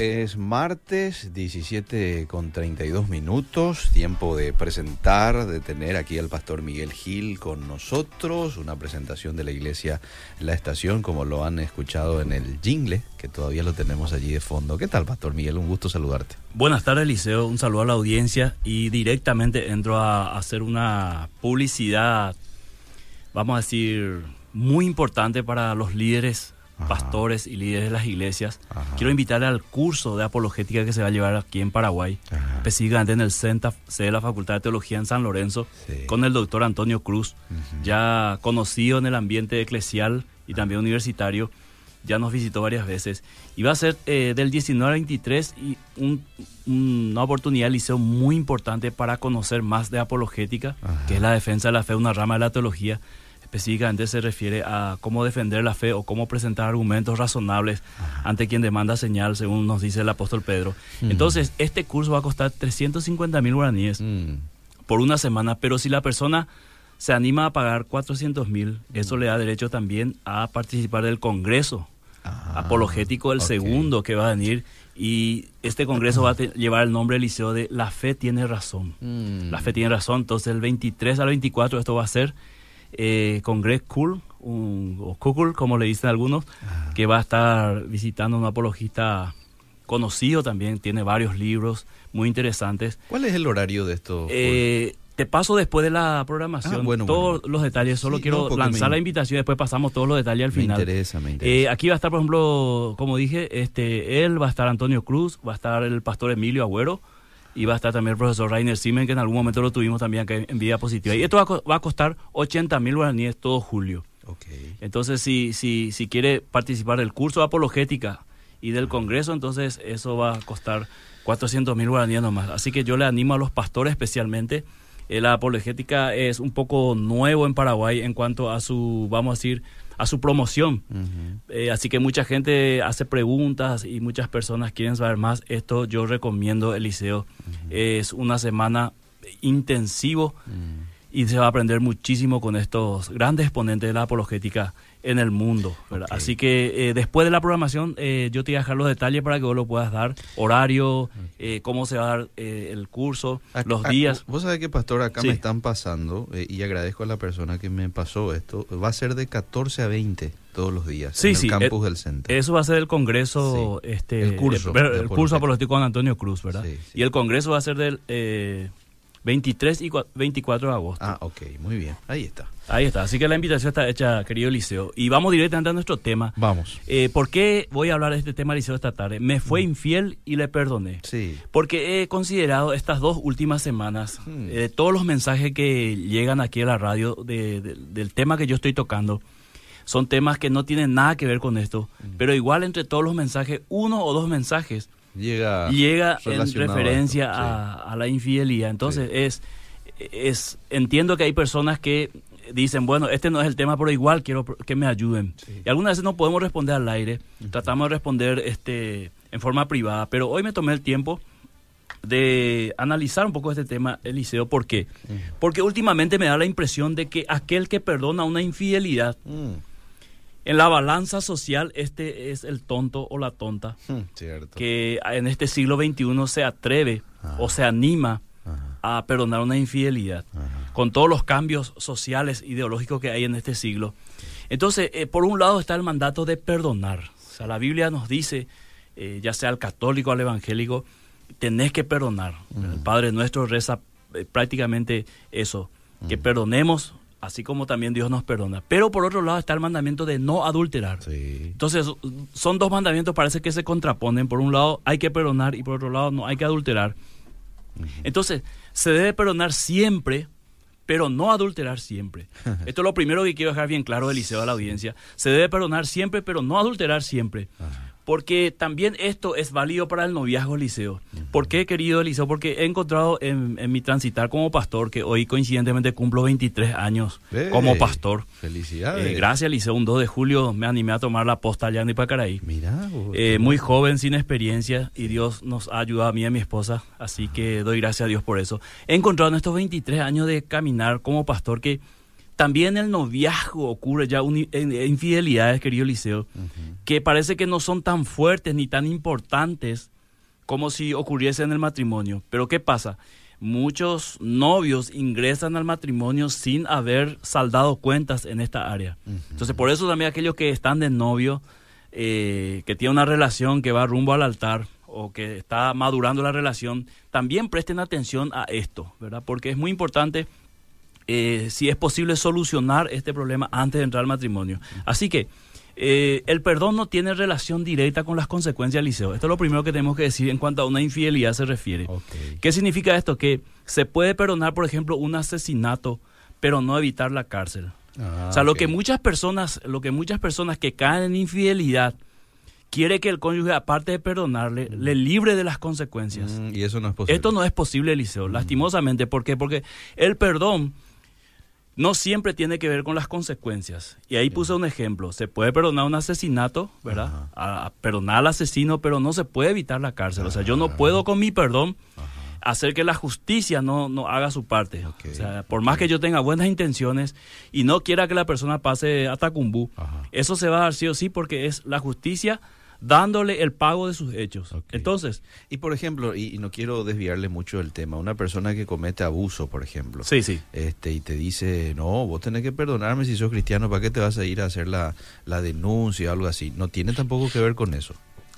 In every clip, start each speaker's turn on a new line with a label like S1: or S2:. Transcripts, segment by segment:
S1: Es martes 17 con 32 minutos, tiempo de presentar, de tener aquí al pastor Miguel Gil con nosotros, una presentación de la iglesia La Estación, como lo han escuchado en el jingle, que todavía lo tenemos allí de fondo. ¿Qué tal, pastor Miguel? Un gusto saludarte.
S2: Buenas tardes, Liceo, un saludo a la audiencia y directamente entro a hacer una publicidad, vamos a decir, muy importante para los líderes pastores y líderes de las iglesias. Quiero invitarle al curso de apologética que se va a llevar aquí en Paraguay, específicamente en el CENTA, de la Facultad de Teología en San Lorenzo, con el doctor Antonio Cruz, ya conocido en el ambiente eclesial y también universitario. Ya nos visitó varias veces. Y va a ser eh, del 19 al 23 y una oportunidad de liceo muy importante para conocer más de apologética, que es la defensa de la fe, una rama de la teología específicamente se refiere a cómo defender la fe o cómo presentar argumentos razonables ante quien demanda señal, según nos dice el apóstol Pedro. Entonces, este curso va a costar 350 mil guaraníes mm. por una semana, pero si la persona se anima a pagar 400 mil, eso le da derecho también a participar del Congreso ah, apologético, el segundo que va a venir. Y este congreso va a llevar el nombre Liceo de La Fe tiene razón. Mm. La Fe tiene razón. Entonces el 23 al 24 esto va a ser eh, con Greg Cool, o Kukul, como le dicen algunos, ah. que va a estar visitando un apologista conocido también, tiene varios libros muy interesantes.
S1: ¿Cuál es el horario de esto?
S2: Eh, te paso después de la programación ah, todos los detalles, solo quiero lanzar la invitación y después pasamos todos los detalles al final.
S1: Me interesa, me interesa.
S2: Eh, aquí va a estar, por ejemplo, como dije, este, él, va a estar Antonio Cruz, va a estar el pastor Emilio Agüero, y va a estar también el profesor Rainer Simen, que en algún momento lo tuvimos también en vía positiva. Y esto va a, costar 80 mil guaraníes todo julio. Entonces, si, si, si quiere participar del curso de apologética y del congreso, entonces eso va a costar 400 mil guaraníes nomás. Así que yo le animo a los pastores especialmente. Eh, la apologética es un poco nuevo en Paraguay en cuanto a su, vamos a decir, a su promoción. Eh, así que mucha gente hace preguntas y muchas personas quieren saber más. Esto yo recomiendo Eliseo. Es una semana intensivo y se va a aprender muchísimo con estos grandes exponentes de la apologética en el mundo. Así que eh, después de la programación eh, yo te voy a dejar los detalles para que vos lo puedas dar, horario, eh, cómo se va a dar el curso, los días.
S1: vos sabés que, pastor, acá me están pasando, y agradezco a la persona que me pasó esto, va a ser de 14 a 20 todos los días
S2: sí, en
S1: el campus del centro.
S2: Eso va a ser el congreso, este,
S1: el curso,
S2: el, curso apologético con Antonio Cruz, ¿verdad? Y el congreso va a ser del 23 y 24 de agosto.
S1: Ah, ok, muy bien. Ahí está.
S2: Ahí está. Así que la invitación está hecha, querido Liceo. Y vamos directamente a nuestro tema.
S1: Vamos.
S2: Eh, ¿Por qué voy a hablar de este tema, Liceo, esta tarde? Me fue mm. infiel y le perdoné.
S1: Sí.
S2: Porque he considerado estas dos últimas semanas, mm. eh, todos los mensajes que llegan aquí a la radio del tema que yo estoy tocando, son temas que no tienen nada que ver con esto. Mm. Pero igual entre todos los mensajes, uno o dos mensajes
S1: llega,
S2: llega en referencia a, la infidelidad. Entonces es, es, entiendo que hay personas que dicen, bueno, este no es el tema, pero igual quiero que me ayuden. Y algunas veces no podemos responder al aire, tratamos de responder este en forma privada, pero hoy me tomé el tiempo de analizar un poco este tema, Eliseo. ¿Por qué? Porque últimamente me da la impresión de que aquel que perdona una infidelidad, mm. En la balanza social, este es el tonto o la tonta
S1: hmm,
S2: que en este siglo XXI se atreve o se anima a perdonar una infidelidad, con todos los cambios sociales, ideológicos que hay en este siglo. Entonces, eh, por un lado está el mandato de perdonar. O sea, la Biblia nos dice, eh, ya sea al católico o al evangélico, tenés que perdonar. El Padre nuestro reza eh, prácticamente eso, que perdonemos así como también Dios nos perdona. Pero por otro lado está el mandamiento de no adulterar. Entonces, son dos mandamientos, parece que se contraponen. Por un lado hay que perdonar y por otro lado no hay que adulterar. Entonces, se debe perdonar siempre, pero no adulterar siempre. Esto es lo primero que quiero dejar bien claro, Eliseo, a la audiencia. Se debe perdonar siempre, pero no adulterar siempre porque también esto es válido para el noviazgo liceo. ¿Por qué, querido Eliseo? Porque he encontrado en, mi transitar como pastor, que hoy coincidentemente cumplo 23 años como pastor.
S1: Felicidades.
S2: Eh, gracias, Liceo. Un 2 de julio me animé a tomar la posta allá en Ipacaraí.
S1: Mira.
S2: Eh, muy joven, sin experiencia, y Dios nos ha ayudado a mí y a mi esposa, así que doy gracias a Dios por eso. He encontrado en estos 23 años de caminar como pastor que también el noviazgo ocurre ya infidelidades, querido Liceo, que parece que no son tan fuertes ni tan importantes como si ocurriese en el matrimonio. Pero ¿qué pasa? Muchos novios ingresan al matrimonio sin haber saldado cuentas en esta área. Entonces, por eso también aquellos que están de novio, eh, que tienen una relación que va rumbo al altar o que está madurando la relación, también presten atención a esto, ¿verdad? Porque es muy importante eh, si es posible solucionar este problema antes de entrar al matrimonio. Así que eh, el perdón no tiene relación directa con las consecuencias, Liceo. Esto es lo primero que tenemos que decir en cuanto a una infidelidad se refiere. ¿Qué significa esto? Que se puede perdonar, por ejemplo, un asesinato, pero no evitar la cárcel. Ah, o sea, lo que muchas personas, lo que muchas personas que caen en infidelidad, quiere que el cónyuge, aparte de perdonarle, mm. le libre de las consecuencias.
S1: Mm, y eso no es posible.
S2: Esto no es posible, Eliseo, mm. lastimosamente. ¿Por qué? Porque el perdón no siempre tiene que ver con las consecuencias. Y ahí puse un ejemplo. Se puede perdonar un asesinato, ¿verdad? A, perdonar al asesino, pero no se puede evitar la cárcel. O sea, yo no puedo con mi perdón hacer que la justicia no, no haga su parte. O sea, por más que yo tenga buenas intenciones y no quiera que la persona pase a Tacumbú, eso se va a dar sí o sí porque es la justicia dándole el pago de sus hechos. Entonces,
S1: y por ejemplo, y, no quiero desviarle mucho del tema, una persona que comete abuso, por ejemplo,
S2: sí, sí.
S1: este y te dice, "No, vos tenés que perdonarme si sos cristiano, ¿para qué te vas a ir a hacer la, la denuncia o algo así?" No tiene tampoco que ver con eso.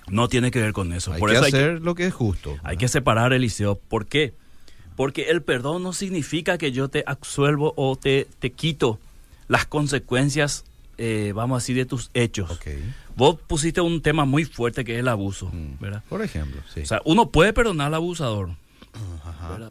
S2: No tiene que ver con eso.
S1: Hay que hacer lo que es justo.
S2: Hay que separar, Eliseo. ¿Por qué? Porque el perdón no significa que yo te absuelvo o te, te quito las consecuencias, eh, vamos a decir, de tus hechos. Vos pusiste un tema muy fuerte que es el abuso, mm. ¿verdad?
S1: Por ejemplo, sí.
S2: O sea, uno puede perdonar al abusador,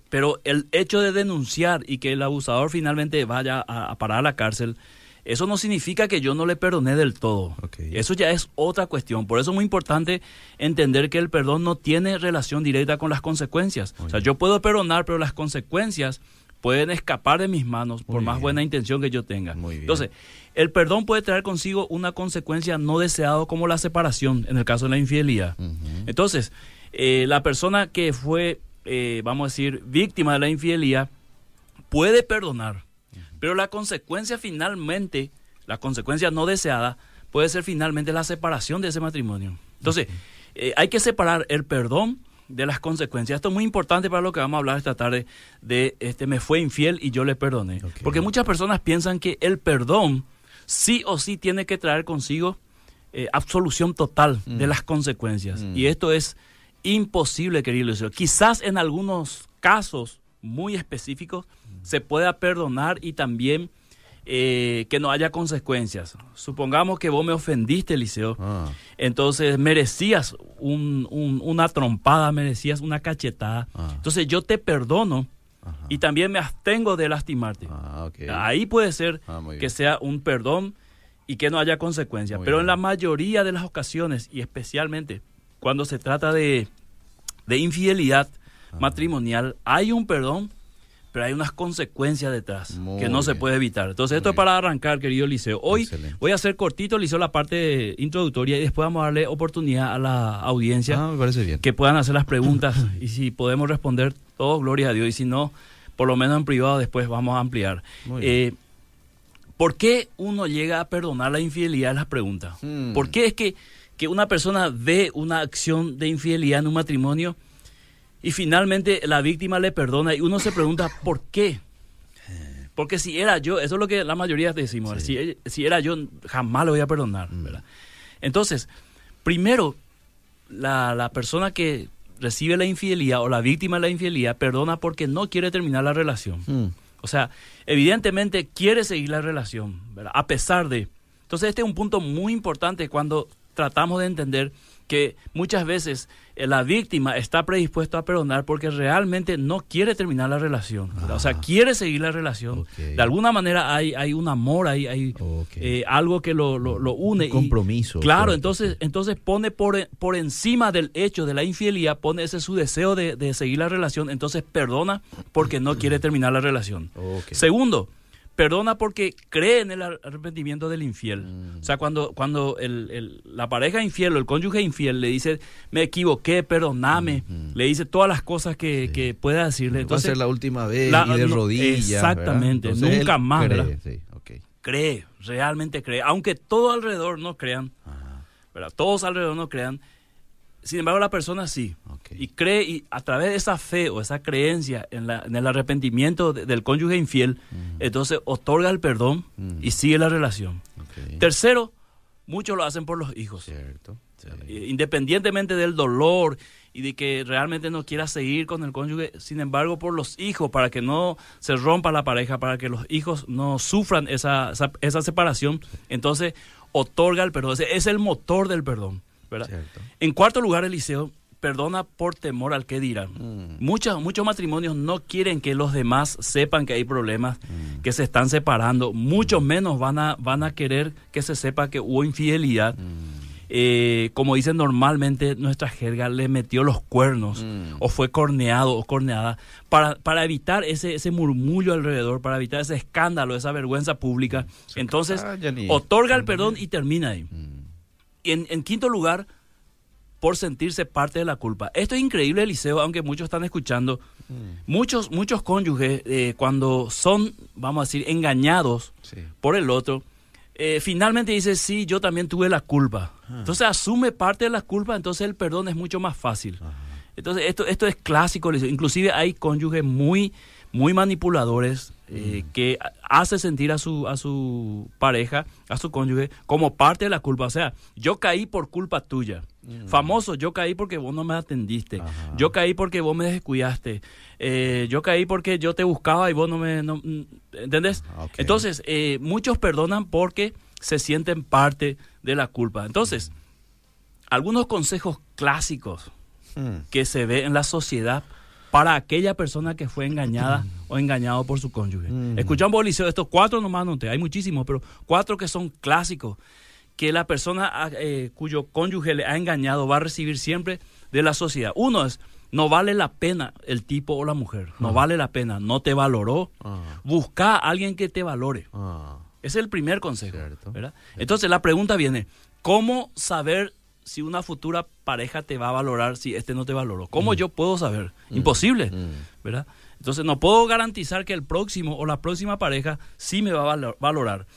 S2: pero el hecho de denunciar y que el abusador finalmente vaya a, parar a la cárcel, eso no significa que yo no le perdoné del todo. Eso ya es otra cuestión. Por eso es muy importante entender que el perdón no tiene relación directa con las consecuencias. o sea, yo puedo perdonar, pero las consecuencias pueden escapar de mis manos por más buena intención que yo tenga. Entonces, el perdón puede traer consigo una consecuencia no deseada como la separación en el caso de la infidelidad. Entonces, eh, la persona que fue, eh, vamos a decir, víctima de la infidelidad puede perdonar, pero la consecuencia finalmente, la consecuencia no deseada, puede ser finalmente la separación de ese matrimonio. Entonces, eh, hay que separar el perdón de las consecuencias. Esto es muy importante para lo que vamos a hablar esta tarde de este me fue infiel y yo le perdoné. Porque muchas personas piensan que el perdón sí o sí tiene que traer consigo eh, absolución total de mm. las consecuencias. Mm. Y esto es imposible, querido Lucio. Quizás en algunos casos muy específicos mm. se pueda perdonar y también eh, que no haya consecuencias. Supongamos que vos me ofendiste, Eliseo, ah. entonces merecías una trompada, merecías una cachetada. Ah. Entonces yo te perdono y también me abstengo de lastimarte. Ah, Ahí puede ser ah, que sea un perdón y que no haya consecuencias. Pero en la mayoría de las ocasiones, y especialmente cuando se trata de, infidelidad matrimonial, hay un perdón, pero hay unas consecuencias detrás que no se puede evitar. Entonces, esto es para arrancar, querido Liceo. Hoy voy a hacer cortito, Liceo, la parte introductoria y después vamos a darle oportunidad a la audiencia
S1: ah,
S2: que puedan hacer las preguntas y si podemos responder todo, gloria a Dios. Y si no, por lo menos en privado después vamos a ampliar. Eh, ¿Por qué uno llega a perdonar la infidelidad? Es la pregunta. Hmm. ¿Por qué es que, que una persona ve una acción de infidelidad en un matrimonio y finalmente la víctima le perdona y uno se pregunta ¿por qué? Porque si era yo, eso es lo que la mayoría decimos, si, si, era yo jamás lo voy a perdonar. Hmm. Entonces, primero, la, la persona que recibe la infidelidad o la víctima de la infidelidad perdona porque no quiere terminar la relación. Mm. O sea, evidentemente quiere seguir la relación, a pesar de... Entonces este es un punto muy importante cuando tratamos de entender que muchas veces la víctima está predispuesta a perdonar porque realmente no quiere terminar la relación. O sea, quiere seguir la relación. De alguna manera hay, hay un amor, hay, hay eh, algo que lo, lo, une.
S1: Un compromiso.
S2: claro, entonces, entonces pone por, por encima del hecho de la infidelidad, pone ese su deseo de, de seguir la relación, entonces perdona porque no quiere terminar la relación. Segundo, perdona porque cree en el arrepentimiento del infiel. Mm. O sea, cuando, cuando el, la pareja infiel o el cónyuge infiel le dice, me equivoqué, perdóname, mm-hmm. le dice todas las cosas que, que pueda decirle.
S1: Entonces, Va a ser la última vez y de rodillas.
S2: Exactamente, nunca más. cree, realmente cree, aunque todo alrededor no crean, ¿verdad? todos alrededor no crean, sin embargo la persona sí, y cree y a través de esa fe o esa creencia en, la, en el arrepentimiento del cónyuge infiel, entonces otorga el perdón y sigue la relación. Tercero, muchos lo hacen por los hijos. Cierto. Eh, independientemente del dolor y de que realmente no quiera seguir con el cónyuge, sin embargo, por los hijos, para que no se rompa la pareja, para que los hijos no sufran esa, esa, separación, entonces otorga el perdón. es el motor del perdón. En cuarto lugar, Eliseo perdona por temor al que dirán. Mm. Muchos, muchos matrimonios no quieren que los demás sepan que hay problemas, mm. que se están separando, mucho menos van a, van a querer que se sepa que hubo infidelidad. Mm. Eh, como dicen normalmente, nuestra jerga le metió los cuernos mm. o fue corneado o corneada para, para evitar ese, ese murmullo alrededor, para evitar ese escándalo, esa vergüenza pública. Entonces, otorga el perdón y termina ahí. Y en, quinto lugar, por sentirse parte de la culpa. Esto es increíble, Eliseo, aunque muchos están escuchando. Mm. Muchos, muchos cónyuges, eh, cuando son, vamos a decir, engañados por el otro, eh, finalmente dice, sí, yo también tuve la culpa. Ah. Entonces asume parte de la culpa, entonces el perdón es mucho más fácil. Entonces esto, esto es clásico, inclusive hay cónyuges muy, muy manipuladores eh, mm. que hace sentir a su, a su pareja, a su cónyuge, como parte de la culpa. O sea, yo caí por culpa tuya. Mm. Famoso, yo caí porque vos no me atendiste. Yo caí porque vos me descuidaste. Eh, yo caí porque yo te buscaba y vos no me... No, mm, ¿Entendés? Ah, Entonces, eh, muchos perdonan porque se sienten parte de la culpa. Entonces, algunos consejos clásicos que se ve en la sociedad para aquella persona que fue engañada o engañado por su cónyuge. Mm. Escuchamos, Liceo, estos cuatro nomás, no te, hay muchísimos, pero cuatro que son clásicos, que la persona ah, eh, cuyo cónyuge le ha engañado va a recibir siempre de la sociedad. Uno es, no vale la pena el tipo o la mujer, no ah. vale la pena, no te valoró, ah. busca a alguien que te valore. Ese es el primer consejo. Entonces la pregunta viene, ¿cómo saber si una futura pareja te va a valorar si este no te valoró? ¿Cómo mm. yo puedo saber? Mm. Imposible, mm. ¿verdad? Entonces no puedo garantizar que el próximo o la próxima pareja sí me va a valorar.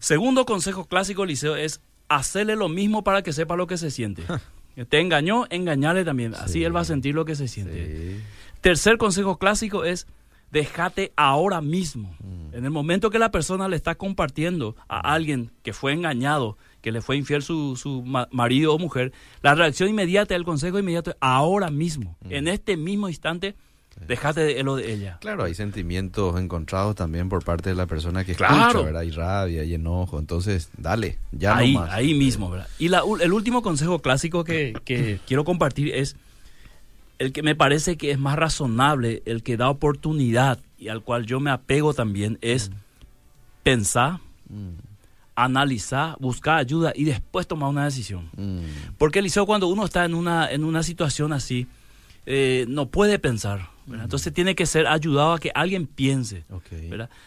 S2: Segundo consejo clásico, Liceo, es hacerle lo mismo para que sepa lo que se siente. te engañó, engañarle también. Así él va a sentir lo que se siente. Tercer consejo clásico es déjate ahora mismo. En el momento que la persona le está compartiendo a alguien que fue engañado, que le fue infiel su, su marido o mujer, la reacción inmediata, el consejo inmediato, ahora mismo, mm. en este mismo instante, dejate de lo de ella.
S1: Claro, hay sentimientos encontrados también por parte de la persona que escucha, ¿verdad? Hay rabia, y enojo, entonces, dale, ya
S2: ahí,
S1: no más.
S2: Ahí mismo, ¿verdad? Y el último consejo clásico que, que quiero compartir es el que me parece que es más razonable, el que da oportunidad y al cual yo me apego también, es mm. pensar, mm analizar, buscar ayuda y después tomar una decisión. Mm. Porque Eliseo, cuando uno está en una, en una situación así, eh, no puede pensar. Mm. Entonces tiene que ser ayudado a que alguien piense,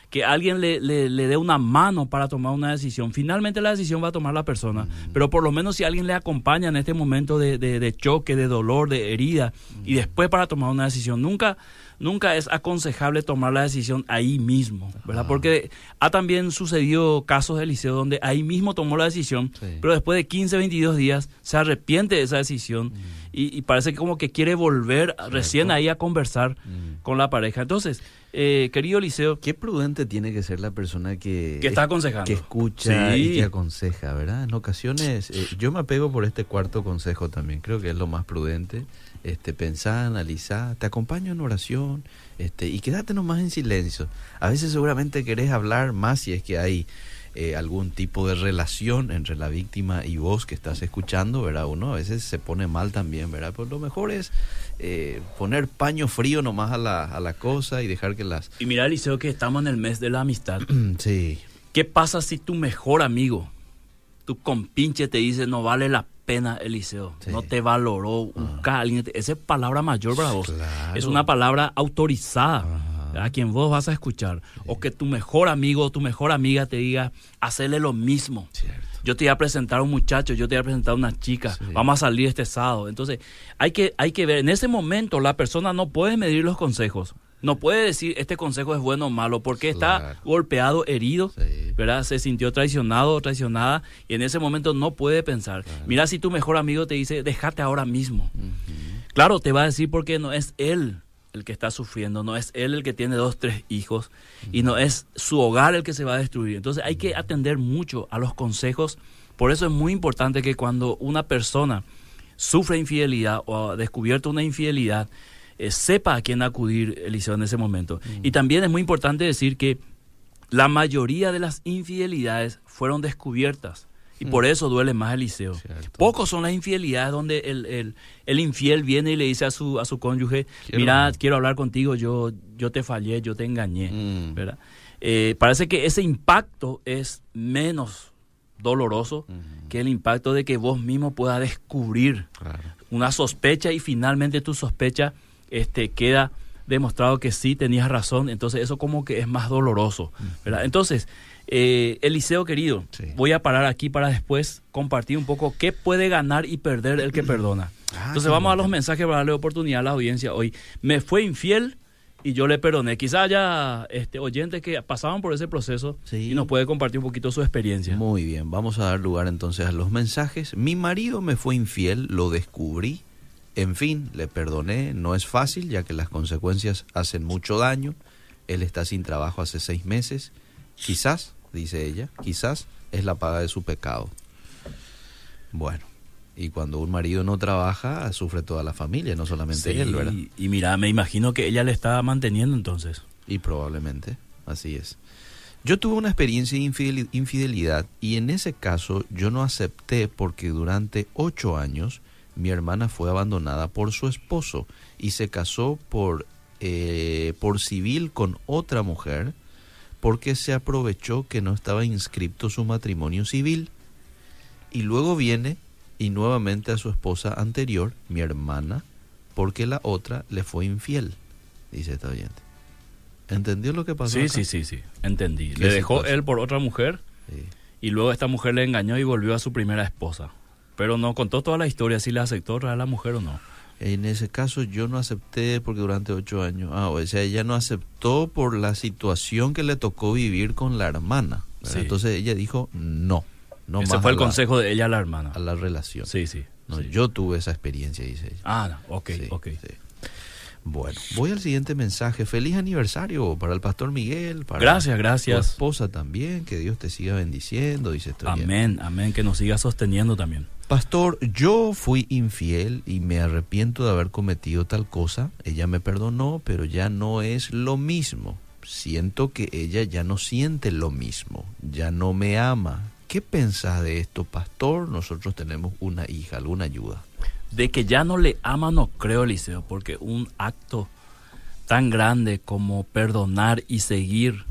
S2: que alguien le, le, dé una mano para tomar una decisión. Finalmente la decisión va a tomar la persona, mm. pero por lo menos si alguien le acompaña en este momento de, de, choque, de dolor, de herida, y después para tomar una decisión. Nunca nunca es aconsejable tomar la decisión ahí mismo, ¿verdad? Porque ha también sucedido casos de liceo donde ahí mismo tomó la decisión, pero después de 15, 22 días se arrepiente de esa decisión mm. y, parece como que quiere volver recién ahí a conversar mm. con la pareja. Entonces, eh, querido Liceo.
S1: Qué prudente tiene que ser la persona que,
S2: que está aconsejando.
S1: Que escucha y que aconseja, ¿verdad? En ocasiones, eh, yo me apego por este cuarto consejo también, creo que es lo más prudente este, pensar, analizar, te acompaño en oración, este, y quédate nomás en silencio. A veces seguramente querés hablar más si es que hay eh, algún tipo de relación entre la víctima y vos que estás escuchando, ¿verdad? Uno a veces se pone mal también, ¿verdad? Pues lo mejor es eh, poner paño frío nomás a la, a la cosa y dejar que las...
S2: Y mira, Liceo, que estamos en el mes de la amistad.
S1: sí.
S2: ¿Qué pasa si tu mejor amigo, tu compinche te dice no vale la pena, Eliseo. No te valoró, busca alguien. Esa es palabra mayor para vos. Es una palabra autorizada. A quien vos vas a escuchar. O que tu mejor amigo o tu mejor amiga te diga, hacerle lo mismo. Yo te voy a presentar a un muchacho, yo te voy a presentar a una chica, vamos a salir este sábado. Entonces, hay que, hay que ver, en ese momento la persona no puede medir los consejos, No puede decir este consejo es bueno o malo porque está golpeado, herido, ¿verdad? Se sintió traicionado o traicionada y en ese momento no puede pensar. Mira si tu mejor amigo te dice, déjate ahora mismo. Claro, te va a decir porque no es él el que está sufriendo, no es él el que tiene dos, tres hijos y no es su hogar el que se va a destruir. Entonces hay que atender mucho a los consejos. Por eso es muy importante que cuando una persona sufre infidelidad o ha descubierto una infidelidad, eh, sepa a quién acudir, Eliseo, en ese momento. Y también es muy importante decir que la mayoría de las infidelidades fueron descubiertas. Y por eso duele más Eliseo. Pocos son las infidelidades donde el, el, infiel viene y le dice a su, a su cónyuge, mira, quiero hablar contigo, yo, yo te fallé, yo te engañé. Mm. ¿verdad? Eh, parece que ese impacto es menos doloroso que el impacto de que vos mismo puedas descubrir una sospecha y finalmente tu sospecha este, queda demostrado que sí tenías razón, entonces eso como que es más doloroso. ¿verdad? Entonces, eh, Eliseo querido, voy a parar aquí para después compartir un poco qué puede ganar y perder el que perdona. Ah, Entonces vamos a los mensajes para darle oportunidad a la audiencia hoy. Me fue infiel y yo le perdoné. Quizá haya este, oyentes que pasaban por ese proceso y nos puede compartir un poquito su experiencia.
S1: Muy bien, vamos a dar lugar entonces a los mensajes. Mi marido me fue infiel, lo descubrí. En fin, le perdoné. No es fácil ya que las consecuencias hacen mucho daño. Él está sin trabajo hace seis meses. Quizás dice ella, quizás es la paga de su pecado. Bueno, y cuando un marido no trabaja, sufre toda la familia, no solamente él, ¿verdad?
S2: Y, mira, me imagino que ella le está manteniendo entonces.
S1: Y probablemente, así es. Yo tuve una experiencia de infidelidad y en ese caso yo no acepté porque durante ocho años mi hermana fue abandonada por su esposo y se casó por, eh, por civil con otra mujer porque se aprovechó que no estaba inscrito su matrimonio civil. Y luego viene y nuevamente a su esposa anterior, mi hermana, porque la otra le fue infiel, dice esta oyente. ¿Entendió lo que pasó?
S2: Sí, sí, sí, sí, entendí. Le dejó él por otra mujer y luego esta mujer le engañó y volvió a su primera esposa. Pero no contó toda la historia, si le aceptó a la mujer o no.
S1: En ese caso yo no acepté porque durante ocho años, ah, o sea, ella no aceptó por la situación que le tocó vivir con la hermana. Entonces ella dijo no, no
S2: Ese fue el consejo de ella a la hermana.
S1: A la relación.
S2: Sí, sí.
S1: No, Yo tuve esa experiencia, dice ella.
S2: Ah, ok, ok.
S1: Bueno, voy al siguiente mensaje. Feliz aniversario para el pastor Miguel, para
S2: gracias, gracias.
S1: tu esposa también. Que Dios te siga bendiciendo, dice esto.
S2: Amén, amén, que nos siga sosteniendo también.
S1: Pastor, yo fui infiel y me arrepiento de haber cometido tal cosa. Ella me perdonó, pero ya no es lo mismo. Siento que ella ya no siente lo mismo, ya no me ama. ¿Qué pensás de esto, pastor? Nosotros tenemos una hija, alguna ayuda.
S2: De que ya no le ama, no creo, Eliseo, porque un acto tan grande como perdonar y seguir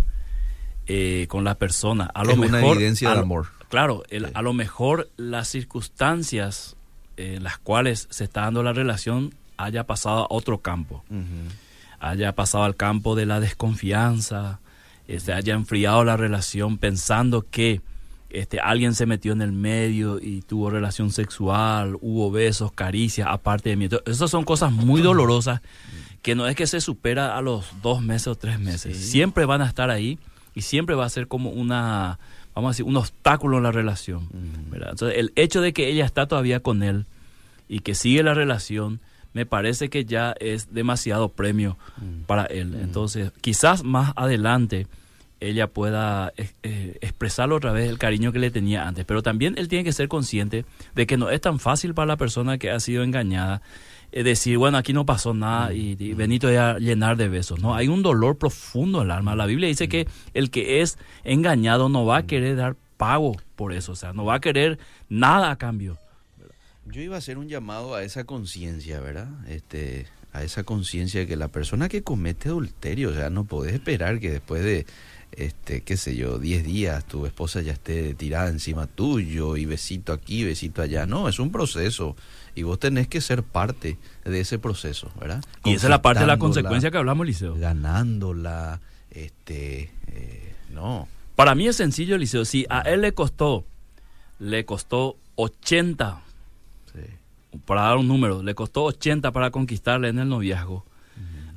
S2: eh, con la persona, a lo mejor,
S1: una evidencia de amor.
S2: Claro, a lo mejor las circunstancias en las cuales se está dando la relación haya pasado a otro campo, haya pasado al campo de la desconfianza, se este, haya enfriado la relación pensando que este, alguien se metió en el medio y tuvo relación sexual, hubo besos, caricias, aparte de mí. Esas son cosas muy dolorosas que no es que se supera a los dos meses o tres meses. Siempre van a estar ahí y siempre va a ser como una, vamos a decir, un obstáculo en la relación. Entonces, el hecho de que ella está todavía con él y que sigue la relación, me parece que ya es demasiado premio para él. Entonces, quizás más adelante ella pueda eh, expresarlo otra vez el cariño que le tenía antes. Pero también él tiene que ser consciente de que no es tan fácil para la persona que ha sido engañada eh, decir, bueno, aquí no pasó nada y, y Benito a llenar de besos. No, hay un dolor profundo en el alma. La Biblia dice que el que es engañado no va a querer dar pago por eso, o sea, no va a querer nada a cambio.
S1: Yo iba a hacer un llamado a esa conciencia, ¿verdad? Este, a esa conciencia de que la persona que comete adulterio, o sea, no podés esperar que después de este, qué sé yo, 10 días tu esposa ya esté tirada encima tuyo y besito aquí, besito allá. No, es un proceso y vos tenés que ser parte de ese proceso, ¿verdad?
S2: Y esa es la parte de la consecuencia que hablamos, Liceo.
S1: Ganándola, este, eh, no.
S2: Para mí es sencillo, Liceo. Si a él le costó, le costó 80, para dar un número, le costó 80 para conquistarle en el noviazgo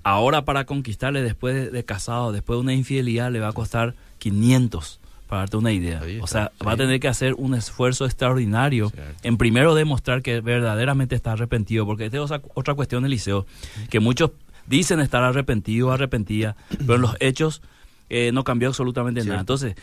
S2: Ahora para conquistarle después de, casado, después de una infidelidad, le va a costar 500, para darte una idea. o sea, va a tener que hacer un esfuerzo extraordinario en primero demostrar que verdaderamente está arrepentido, porque esta es otra, cuestión del liceo, que muchos dicen estar arrepentidos, arrepentida, pero en los hechos eh, no cambió absolutamente nada. Entonces,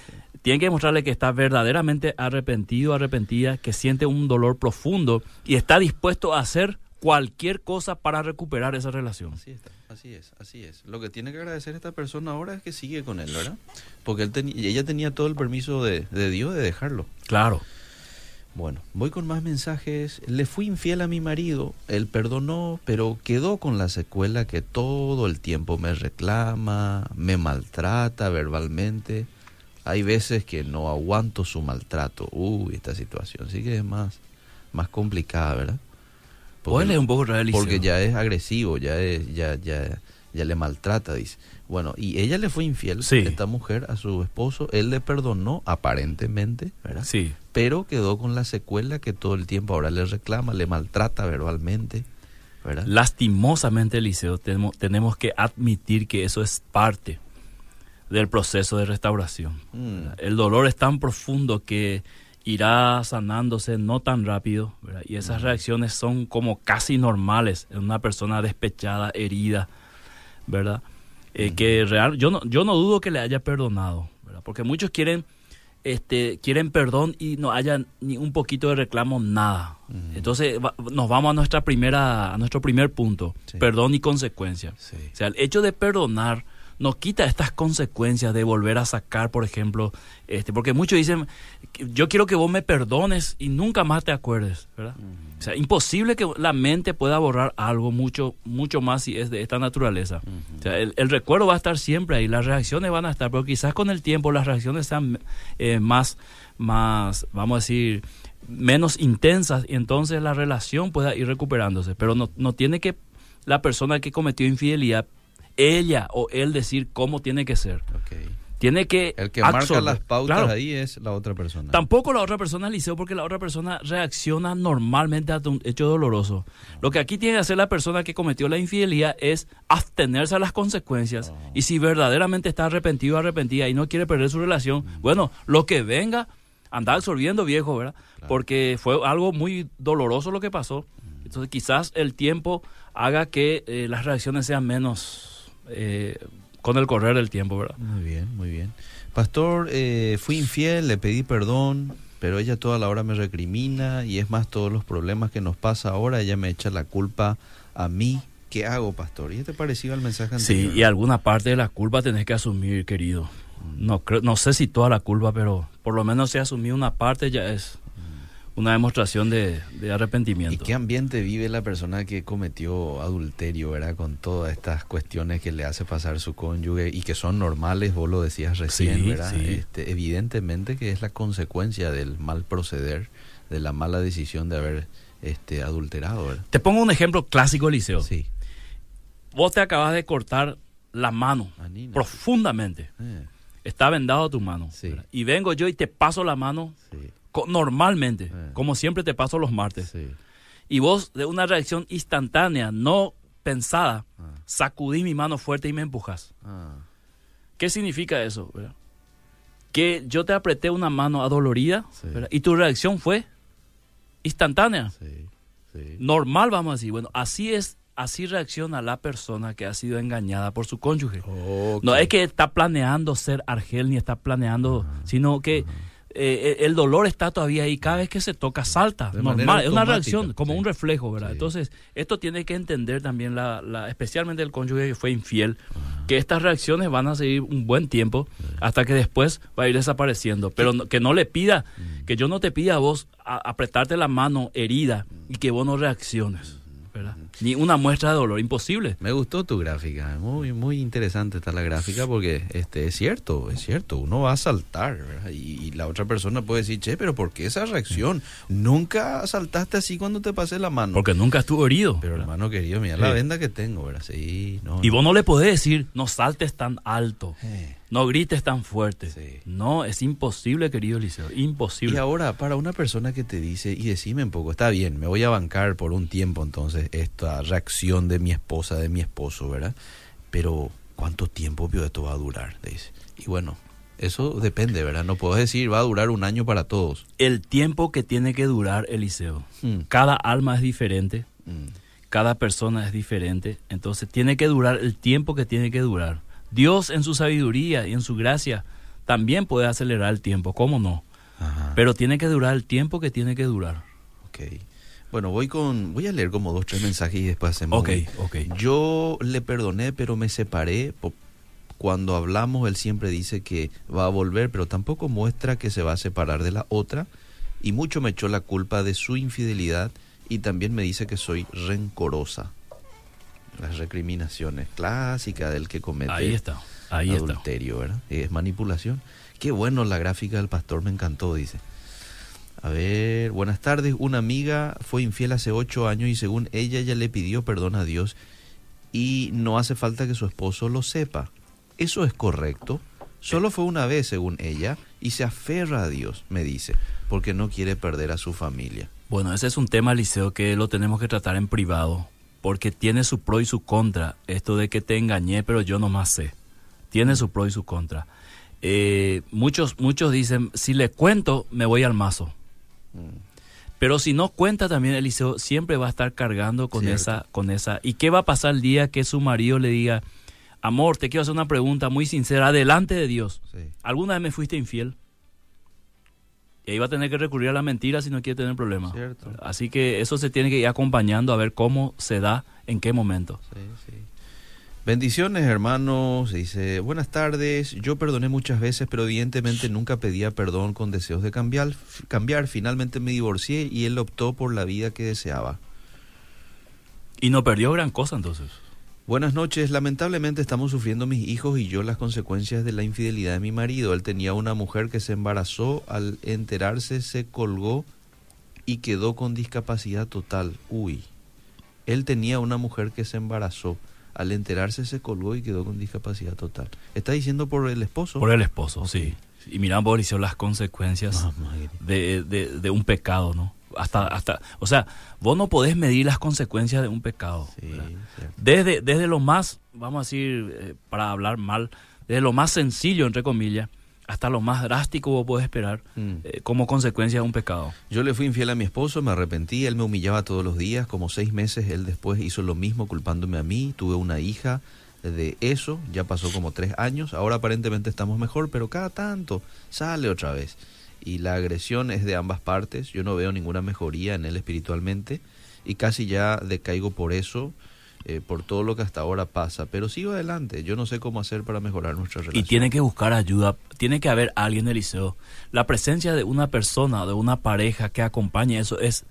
S2: tiene que demostrarle que está verdaderamente arrepentido, arrepentida, que siente un dolor profundo y está dispuesto a hacer cualquier cosa para recuperar esa relación.
S1: Así, está, así es, así es. Lo que tiene que agradecer esta persona ahora es que sigue con él, ¿verdad? Porque él ella tenía todo el permiso de, de Dios de dejarlo.
S2: Claro.
S1: Bueno, voy con más mensajes. Le fui infiel a mi marido, él perdonó, pero quedó con la secuela que todo el tiempo me reclama, me maltrata verbalmente. Hay veces que no aguanto su maltrato. Uy, esta situación sí que es más, más complicada, ¿verdad?
S2: Porque, un poco
S1: Porque ya es agresivo, ya, es, ya, ya, ya le maltrata, dice. Bueno, y ella le fue infiel, esta mujer, a su esposo. Él le perdonó, aparentemente, ¿verdad?
S2: Sí.
S1: Pero quedó con la secuela que todo el tiempo ahora le reclama, le maltrata verbalmente, ¿verdad?
S2: Lastimosamente, Eliseo, tenemos, tenemos que admitir que eso es parte del proceso de restauración. Mm. El dolor es tan profundo que irá sanándose no tan rápido, y esas reacciones son como casi normales en una persona despechada, herida, ¿verdad? Eh, que real, yo no, yo no dudo que le haya perdonado, ¿verdad? Porque muchos quieren, este, quieren perdón y no haya ni un poquito de reclamo, nada. Entonces nos vamos a nuestra primera, a nuestro primer punto, perdón y consecuencia. O sea, el hecho de perdonar nos quita estas consecuencias de volver a sacar, por ejemplo, este, porque muchos dicen, yo quiero que vos me perdones y nunca más te acuerdes, ¿verdad? O sea, imposible que la mente pueda borrar algo mucho, mucho más si es de esta naturaleza. O sea, el, recuerdo va a estar siempre ahí, las reacciones van a estar, pero quizás con el tiempo las reacciones sean eh, más, más, vamos a decir, menos intensas y entonces la relación pueda ir recuperándose. Pero no, no tiene que la persona que cometió infidelidad ella o él decir cómo tiene que ser. Tiene que
S1: El que marca las pautas ahí es la otra persona.
S2: Tampoco la otra persona liceo porque la otra persona reacciona normalmente a un hecho doloroso. Lo que aquí tiene que hacer la persona que cometió la infidelidad es abstenerse a las consecuencias. Oh. Y si verdaderamente está arrepentido o arrepentida y no quiere perder su relación, mm. bueno, lo que venga, anda absorbiendo viejo, ¿verdad? Porque fue algo muy doloroso lo que pasó. Mm. Entonces quizás el tiempo haga que eh, las reacciones sean menos eh, con el correr del tiempo, ¿verdad?
S1: Muy bien, muy bien. Pastor, eh, fui infiel, le pedí perdón, pero ella toda la hora me recrimina y es más todos los problemas que nos pasa ahora, ella me echa la culpa a mí. ¿Qué hago, pastor? ¿Y te parecido al mensaje
S2: anterior? Sí, y alguna parte de la culpa tenés que asumir, querido. No, no sé si toda la culpa, pero por lo menos si asumir una parte ya es una demostración de, arrepentimiento.
S1: ¿Y qué ambiente vive la persona que cometió adulterio, verdad? Con todas estas cuestiones que le hace pasar su cónyuge y que son normales, vos lo decías recién, ¿verdad? Este, evidentemente que es la consecuencia del mal proceder, de la mala decisión de haber este, adulterado, ¿verdad?
S2: Te pongo un ejemplo clásico, Eliseo.
S1: Sí.
S2: Vos te acabas de cortar la mano profundamente. Eh. Está vendado tu mano. Y vengo yo y te paso la mano. Sí normalmente, eh. como siempre te paso los martes. Y vos, de una reacción instantánea, no pensada, ah. sacudí mi mano fuerte y me empujas. Ah. ¿Qué significa eso? Que yo te apreté una mano adolorida y tu reacción fue instantánea. Normal, vamos a decir. Bueno, así es así reacciona la persona que ha sido engañada por su cónyuge. No es que está planeando ser argel ni está planeando, sino que eh, el dolor está todavía ahí. Cada vez que se toca, salta. normal. Es una reacción, como un reflejo, ¿verdad? Entonces, esto tiene que entender también, la, la especialmente el cónyuge que fue infiel, que estas reacciones van a seguir un buen tiempo hasta que después va a ir desapareciendo. Pero que no le pida, mm. que yo no te pida a vos apretarte la mano herida y que vos no reacciones. Ni una muestra de dolor, imposible.
S1: Me gustó tu gráfica, muy muy interesante está la gráfica porque este es cierto, es cierto, uno va a saltar y, la otra persona puede decir, che, pero ¿por qué esa reacción? Nunca saltaste así cuando te pasé la mano.
S2: Porque nunca estuvo herido.
S1: Pero hermano querido, mira la venda que tengo, ¿verdad? Sí,
S2: no, y vos no le podés decir, no saltes tan alto. No grites tan fuerte. No, es imposible, querido Eliseo, imposible.
S1: Y ahora, para una persona que te dice, y decime un poco, está bien, me voy a bancar por un tiempo entonces esta reacción de mi esposa, de mi esposo, ¿verdad? pero ¿cuánto tiempo esto va a durar? Dice. Y bueno, eso depende, ¿verdad? No puedo decir va a durar un año para todos.
S2: El tiempo que tiene que durar Eliseo. Mm. Cada alma es diferente, mm. cada persona es diferente, entonces tiene que durar el tiempo que tiene que durar. Dios en su sabiduría y en su gracia también puede acelerar el tiempo, ¿cómo no? Pero tiene que durar el tiempo que tiene que durar.
S1: Ok. Bueno, voy con voy a leer como dos tres mensajes y después hacemos.
S2: Ok, ok.
S1: Yo le perdoné, pero me separé. Cuando hablamos, él siempre dice que va a volver, pero tampoco muestra que se va a separar de la otra. Y mucho me echó la culpa de su infidelidad y también me dice que soy rencorosa. Las recriminaciones clásicas del que comete
S2: ahí está, ahí
S1: adulterio, ¿verdad? Es manipulación. Qué bueno la gráfica del pastor, me encantó, dice. A ver, buenas tardes. Una amiga fue infiel hace ocho años y según ella ya le pidió perdón a Dios y no hace falta que su esposo lo sepa. ¿Eso es correcto? Solo fue una vez, según ella, y se aferra a Dios, me dice, porque no quiere perder a su familia.
S2: Bueno, ese es un tema, Liceo, que lo tenemos que tratar en privado, porque tiene su pro y su contra. Esto de que te engañé, pero yo no más sé. Tiene su pro y su contra. Eh, muchos, muchos dicen, si le cuento, me voy al mazo. Mm. Pero si no cuenta también Eliseo, siempre va a estar cargando con esa, con esa. ¿Y qué va a pasar el día que su marido le diga, amor, te quiero hacer una pregunta muy sincera, delante de Dios? ¿Alguna vez me fuiste infiel? Y ahí va a tener que recurrir a la mentira si no quiere tener problemas. Así que eso se tiene que ir acompañando a ver cómo se da, en qué momento. Sí,
S1: Bendiciones hermanos, dice, buenas tardes, yo perdoné muchas veces, pero evidentemente nunca pedía perdón con deseos de cambiar, cambiar, finalmente me divorcié y él optó por la vida que deseaba.
S2: Y no perdió gran cosa entonces.
S1: Buenas noches, lamentablemente estamos sufriendo mis hijos y yo las consecuencias de la infidelidad de mi marido. Él tenía una mujer que se embarazó, al enterarse se colgó y quedó con discapacidad total. Uy, él tenía una mujer que se embarazó al enterarse se colgó y quedó con discapacidad total. ¿Está diciendo por el esposo?
S2: Por el esposo, sí. Y mira, Boris, las consecuencias de, de, un pecado, ¿no? Hasta, hasta, o sea, vos no podés medir las consecuencias de un pecado. desde, desde lo más, vamos a decir, eh, para hablar mal, desde lo más sencillo, entre comillas, hasta lo más drástico vos podés esperar mm. eh, como consecuencia de un pecado.
S1: Yo le fui infiel a mi esposo, me arrepentí, él me humillaba todos los días, como seis meses, él después hizo lo mismo culpándome a mí, tuve una hija de eso, ya pasó como tres años, ahora aparentemente estamos mejor, pero cada tanto sale otra vez. Y la agresión es de ambas partes, yo no veo ninguna mejoría en él espiritualmente y casi ya decaigo por eso eh, por todo lo que hasta ahora pasa, pero sigo adelante. Yo no sé cómo hacer para mejorar nuestra relación.
S2: Y tiene que buscar ayuda, tiene que haber alguien, Eliseo. La presencia de una persona, de una pareja que acompañe eso es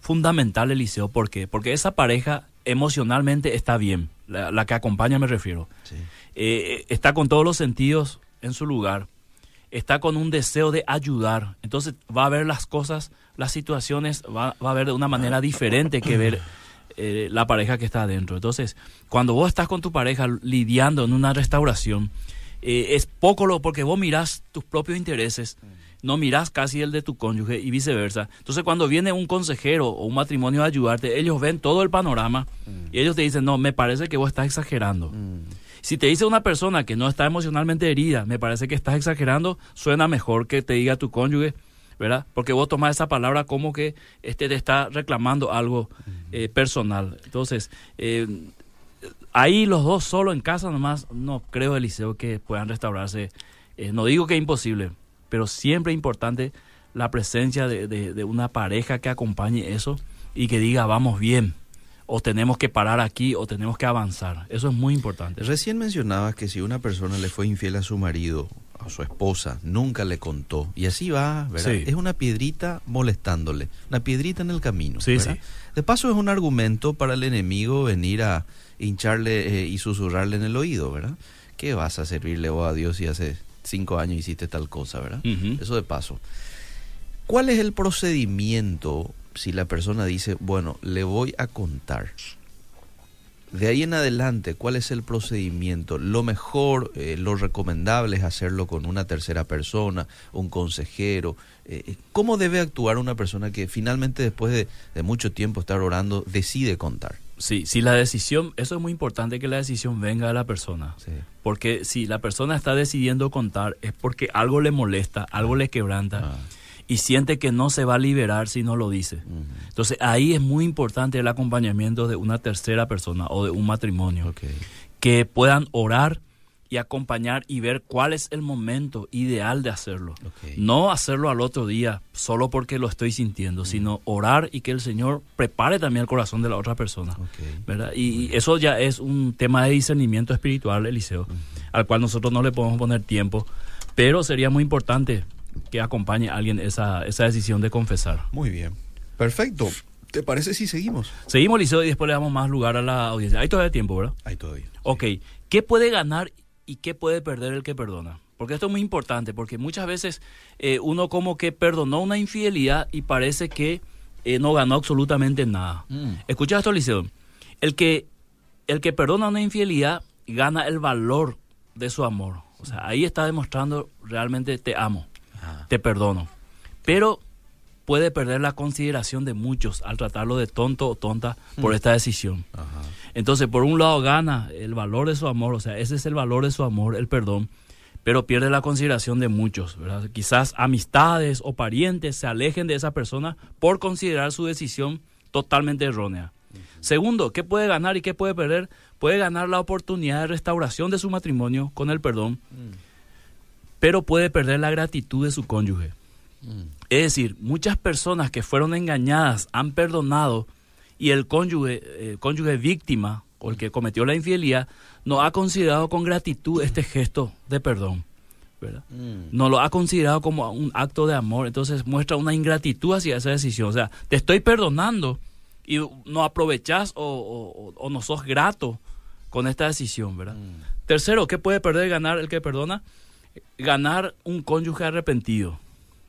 S2: fundamental, Eliseo. ¿Por qué? Porque esa pareja emocionalmente está bien, la, que acompaña me refiero. Eh, está con todos los sentidos en su lugar, está con un deseo de ayudar. Entonces va a ver las cosas, las situaciones, va, va a ver de una manera diferente que ver eh, la pareja que está adentro. Entonces, cuando vos estás con tu pareja lidiando en una restauración, eh, es poco lo porque vos mirás tus propios intereses, no mirás casi el de tu cónyuge y viceversa. Entonces, cuando viene un consejero o un matrimonio a ayudarte, ellos ven todo el panorama y ellos te dicen, no, me parece que vos estás exagerando. Si te dice una persona que no está emocionalmente herida, me parece que estás exagerando, suena mejor que te diga tu cónyuge, ¿verdad? Porque vos tomás esa palabra como que este te está reclamando algo eh, personal. Entonces, eh, ahí los dos solo en casa nomás, no creo, Eliseo, que puedan restaurarse. Eh, no digo que es imposible, pero siempre es importante la presencia de, de, una pareja que acompañe eso y que diga, vamos bien o tenemos que parar aquí o tenemos que avanzar. Eso es muy importante.
S1: Recién mencionabas que si una persona le fue infiel a su marido a su esposa, nunca le contó. Y así va, ¿verdad? Es una piedrita molestándole, una piedrita en el camino. Sí, De paso es un argumento para el enemigo venir a hincharle eh, y susurrarle en el oído, ¿verdad? ¿Qué vas a servirle vos a Dios si hace cinco años hiciste tal cosa, ¿verdad? Eso de paso. ¿Cuál es el procedimiento si la persona dice, bueno, le voy a contar? De ahí en adelante, ¿cuál es el procedimiento? Lo mejor, eh, lo recomendable es hacerlo con una tercera persona, un consejero. Eh, eh, ¿Cómo debe actuar una persona que finalmente después de, mucho tiempo estar orando decide contar?
S2: Sí, si la decisión, eso es muy importante que la decisión venga de la persona.
S1: Sí.
S2: Porque si la persona está decidiendo contar es porque algo le molesta, algo le quebranta
S1: Ah.
S2: Y siente que no se va a liberar si no lo dice. Entonces ahí es muy importante el acompañamiento de una tercera persona o de un matrimonio
S1: Ok.
S2: que puedan orar y acompañar y ver cuál es el momento ideal de hacerlo. No hacerlo al otro día solo porque lo estoy sintiendo, sino orar y que el Señor prepare también el corazón de la otra persona. ¿verdad? Y, y eso ya es un tema de discernimiento espiritual, Eliseo, al cual nosotros no le podemos poner tiempo, pero sería muy importante que acompañe a alguien esa, esa decisión de confesar.
S1: Muy bien. Perfecto. ¿Te parece si seguimos?
S2: Seguimos, Eliseo, y después le damos más lugar a la audiencia. Hay todavía tiempo, ¿verdad?
S1: Ahí todavía.
S2: Ok, ¿qué puede ganar y qué puede perder el que perdona? Porque esto es muy importante, porque muchas veces eh, uno como que perdonó una infidelidad y parece que eh, no ganó absolutamente nada.
S1: Mm.
S2: Escucha esto, Liceo. El que, el que perdona una infidelidad gana el valor de su amor. O sea, ahí está demostrando realmente te amo, Te perdono. Pero puede perder la consideración de muchos al tratarlo de tonto o tonta por esta decisión.
S1: Ajá.
S2: Entonces, por un lado gana el valor de su amor, o sea, ese es el valor de su amor, el perdón, pero pierde la consideración de muchos, ¿verdad? Quizás amistades o parientes se alejen de esa persona por considerar su decisión totalmente errónea. Segundo, ¿qué puede ganar y qué puede perder? Puede ganar la oportunidad de restauración de su matrimonio con el perdón, pero puede perder la gratitud de su cónyuge.
S1: Mm.
S2: Es decir, muchas personas que fueron engañadas han perdonado y el cónyuge, eh, cónyuge víctima o el que cometió la infidelidad no ha considerado con gratitud este gesto de perdón. ¿verdad?
S1: Mm.
S2: No lo ha considerado como un acto de amor, entonces muestra una ingratitud hacia esa decisión. O sea, te estoy perdonando y no aprovechás o, o- o no sos grato con esta decisión, ¿verdad?
S1: Mm.
S2: Tercero, ¿qué puede perder y ganar el que perdona? Ganar un cónyuge arrepentido,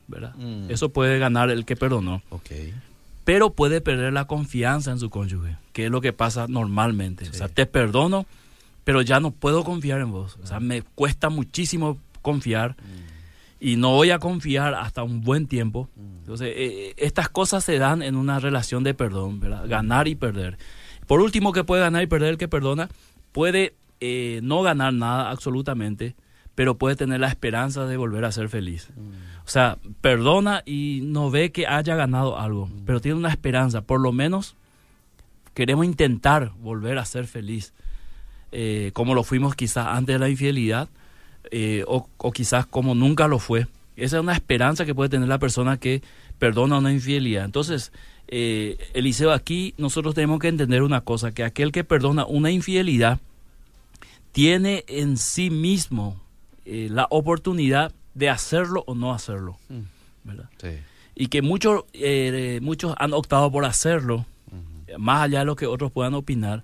S2: ¿verdad?
S1: Mm.
S2: Eso puede ganar el que perdonó,
S1: Ok.
S2: pero puede perder la confianza en su cónyuge, que es lo que pasa normalmente. O sea, te perdono, pero ya no puedo confiar en vos. O sea, me cuesta muchísimo confiar y no voy a confiar hasta un buen tiempo. Entonces, eh, estas cosas se dan en una relación de perdón, ¿verdad? Ganar y perder. Por último, que puede ganar y perder el que perdona? Puede eh, no ganar nada absolutamente, pero puede tener la esperanza de volver a ser feliz. O sea, perdona y no ve que haya ganado algo, pero tiene una esperanza. Por lo menos queremos intentar volver a ser feliz, eh, como lo fuimos quizás antes de la infidelidad, eh, o, o quizás como nunca lo fue. Esa es una esperanza que puede tener la persona que perdona una infidelidad. Entonces, eh, Eliseo, aquí nosotros tenemos que entender una cosa, que aquel que perdona una infidelidad tiene en sí mismo eh, la oportunidad de hacerlo o no hacerlo.
S1: Mm.
S2: ¿verdad?
S1: Sí.
S2: Y que muchos, eh, muchos han optado por hacerlo, más allá de lo que otros puedan opinar,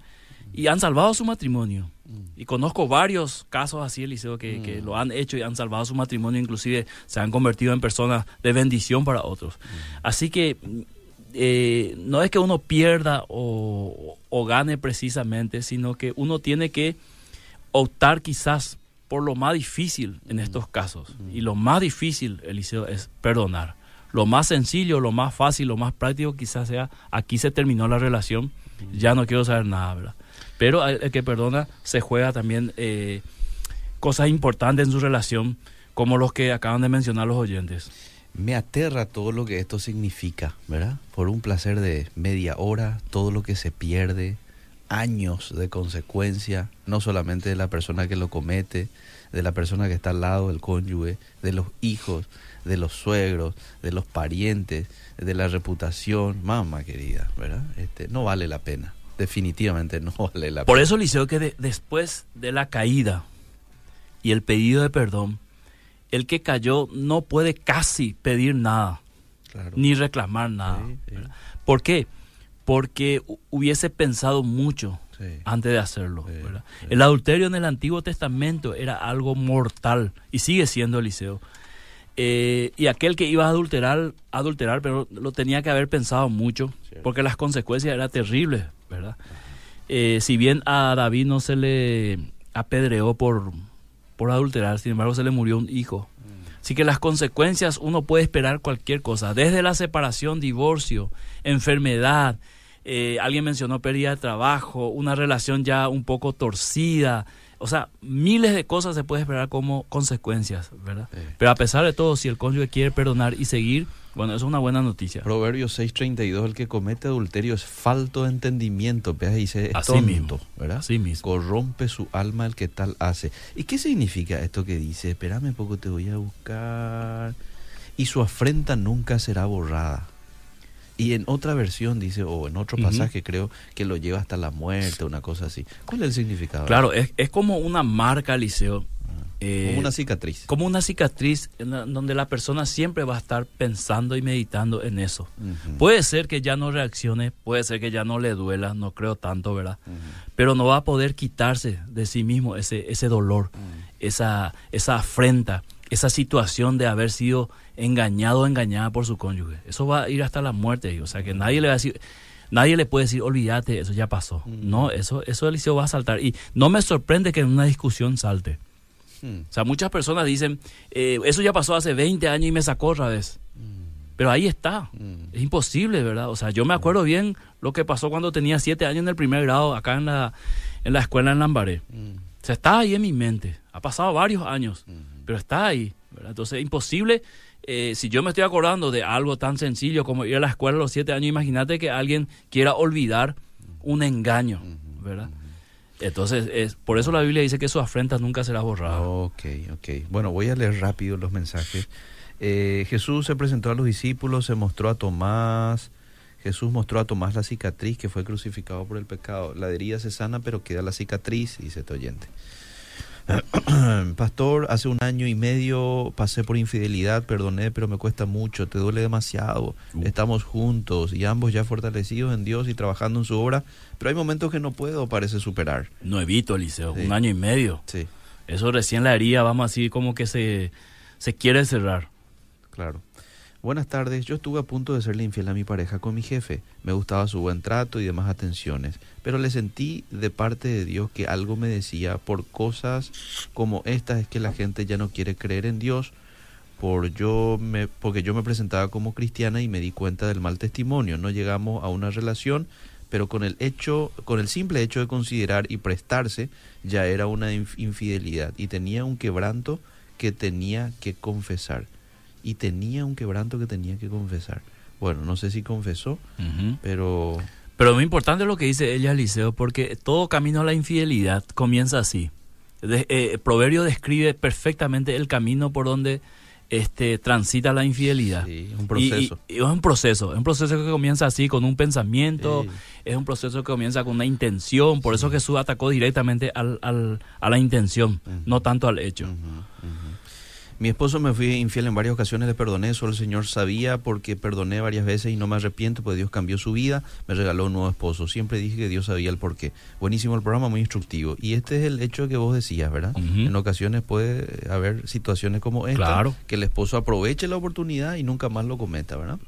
S2: y han salvado su matrimonio.
S1: Mm.
S2: Y conozco varios casos así, Eliseo, que, que lo han hecho y han salvado su matrimonio, inclusive se han convertido en personas de bendición para otros. Así que eh, no es que uno pierda o, o gane precisamente, sino que uno tiene que optar quizás por lo más difícil en estos casos. Y lo más difícil, Eliseo, es perdonar. Lo más sencillo, lo más fácil, lo más práctico quizás sea, aquí se terminó la relación, ya no quiero saber nada, ¿verdad? Pero el, el que perdona se juega también eh, cosas importantes en su relación, como los que acaban de mencionar los oyentes.
S1: Me aterra todo lo que esto significa, ¿verdad? Por un placer de media hora, todo lo que se pierde, años de consecuencia, no solamente de la persona que lo comete, de la persona que está al lado del cónyuge, de los hijos, de los suegros, de los parientes, de la reputación, mamá querida, ¿verdad? Este, no vale la pena, definitivamente no vale la
S2: Por
S1: pena.
S2: eso, Liceo, que de- después de la caída y el pedido de perdón, el que cayó no puede casi pedir nada,
S1: Claro.
S2: ni reclamar nada.
S1: Sí, sí.
S2: ¿verdad? ¿Por qué? Porque hu- hubiese pensado mucho
S1: Sí.
S2: antes de hacerlo.
S1: Sí,
S2: ¿verdad?
S1: sí.
S2: El adulterio en el Antiguo Testamento era algo mortal y sigue siendo Eliseo. Eh, y aquel que iba a adulterar, adulterar, pero lo tenía que haber pensado mucho, porque las consecuencias eran terribles, ¿verdad? Eh, si bien a David no se le apedreó por, por adulterar, sin embargo se le murió un hijo. Así que las consecuencias uno puede esperar cualquier cosa, desde la separación, divorcio, enfermedad, eh, alguien mencionó pérdida de trabajo, una relación ya un poco torcida. O sea, miles de cosas se puede esperar como consecuencias, ¿verdad? Pero a pesar de todo, si el cónyuge quiere perdonar y seguir, bueno, eso es una buena noticia.
S1: Proverbios 6:32, el que comete adulterio es falto de entendimiento, dice, es
S2: Así
S1: tonto,
S2: mismo,
S1: ¿verdad?
S2: Así mismo.
S1: Corrompe su alma el que tal hace. ¿Y qué significa esto que dice? Espérame un poco, te voy a buscar. Y su afrenta nunca será borrada. Y en otra versión dice, o en otro pasaje creo, que lo lleva hasta la muerte, una cosa así. ¿Cuál es el significado?
S2: Claro, es, es como una marca, Liceo. eh,
S1: Como una cicatriz.
S2: como una cicatriz en la- donde la persona siempre va a estar pensando y meditando en eso. Puede ser que ya no reaccione, puede ser que ya no le duela, no creo tanto, ¿verdad? Pero no va a poder quitarse de sí mismo ese, ese dolor, esa, esa afrenta, esa situación de haber sido engañado o engañada por su cónyuge. Eso va a ir hasta la muerte, o sea que nadie le va a decir... Nadie le puede decir, olvídate, eso ya pasó.
S1: Mm.
S2: No, eso, eso Eliseo va a saltar. Y no me sorprende que en una discusión salte.
S1: Hmm.
S2: O sea, muchas personas dicen, eh, eso ya pasó hace 20 años y me sacó otra vez. Pero ahí está.
S1: Mm.
S2: Es imposible, ¿verdad? O sea, yo me acuerdo bien lo que pasó cuando tenía 7 años en el primer grado acá en la, en la escuela en Lambaré. O sea, está ahí en mi mente. Ha pasado varios años, pero está ahí. ¿verdad? Entonces es imposible. Eh, si yo me estoy acordando de algo tan sencillo como ir a la escuela a los 7 años, imagínate que alguien quiera olvidar un engaño, ¿verdad? Entonces, es, por eso la Biblia dice que su afrenta nunca será borrada.
S1: Ok, ok. Bueno, voy a leer rápido los mensajes. Eh, Jesús se presentó a los discípulos, se mostró a Tomás. Jesús mostró a Tomás la cicatriz que fue crucificado por el pecado. La herida se sana, pero queda la cicatriz, dice este oyente. Pastor, hace un año y medio pasé por infidelidad, perdoné, pero me cuesta mucho, te duele demasiado.
S2: Uh.
S1: Estamos juntos y ambos ya fortalecidos en Dios y trabajando en su obra, pero hay momentos que no puedo, parece superar.
S2: No evito, Eliseo,
S1: Sí.
S2: un año y medio.
S1: Sí,
S2: Eso recién la herida, vamos a decir, como que se, se quiere cerrar.
S1: Claro. Buenas tardes, yo estuve a punto de serle infiel a mi pareja con mi jefe. Me gustaba su buen trato y demás atenciones, pero le sentí de parte de Dios que algo me decía por cosas como estas es que la gente ya no quiere creer en Dios por yo me, porque yo me presentaba como cristiana y me di cuenta del mal testimonio. No llegamos a una relación, pero con el hecho, con el simple hecho de considerar y prestarse ya era una inf- infidelidad y tenía un quebranto que tenía que confesar y tenía un quebranto que tenía que confesar. Bueno, no sé si confesó,
S2: Ujú.
S1: pero
S2: Pero muy importante lo que dice ella, Eliseo, porque todo camino a la infidelidad comienza así. De- eh, Proverbio describe perfectamente el camino por donde este, transita la infidelidad.
S1: sí, un proceso.
S2: Y, y es un proceso, es un proceso que comienza así, con un pensamiento,
S1: Sí.
S2: es un proceso que comienza con una intención, por eso Jesús atacó directamente al, al- a la intención, no tanto al hecho.
S1: Ujú. Mi esposo me fui infiel en varias ocasiones, le perdoné, solo el Señor sabía porque perdoné varias veces y no me arrepiento, pues Dios cambió su vida, me regaló un nuevo esposo. Siempre dije que Dios sabía el porqué. Buenísimo el programa, muy instructivo. Y este es el hecho que vos decías, ¿verdad? En ocasiones puede haber situaciones como esta,
S2: Claro.
S1: que el esposo aproveche la oportunidad y nunca más lo cometa, ¿verdad?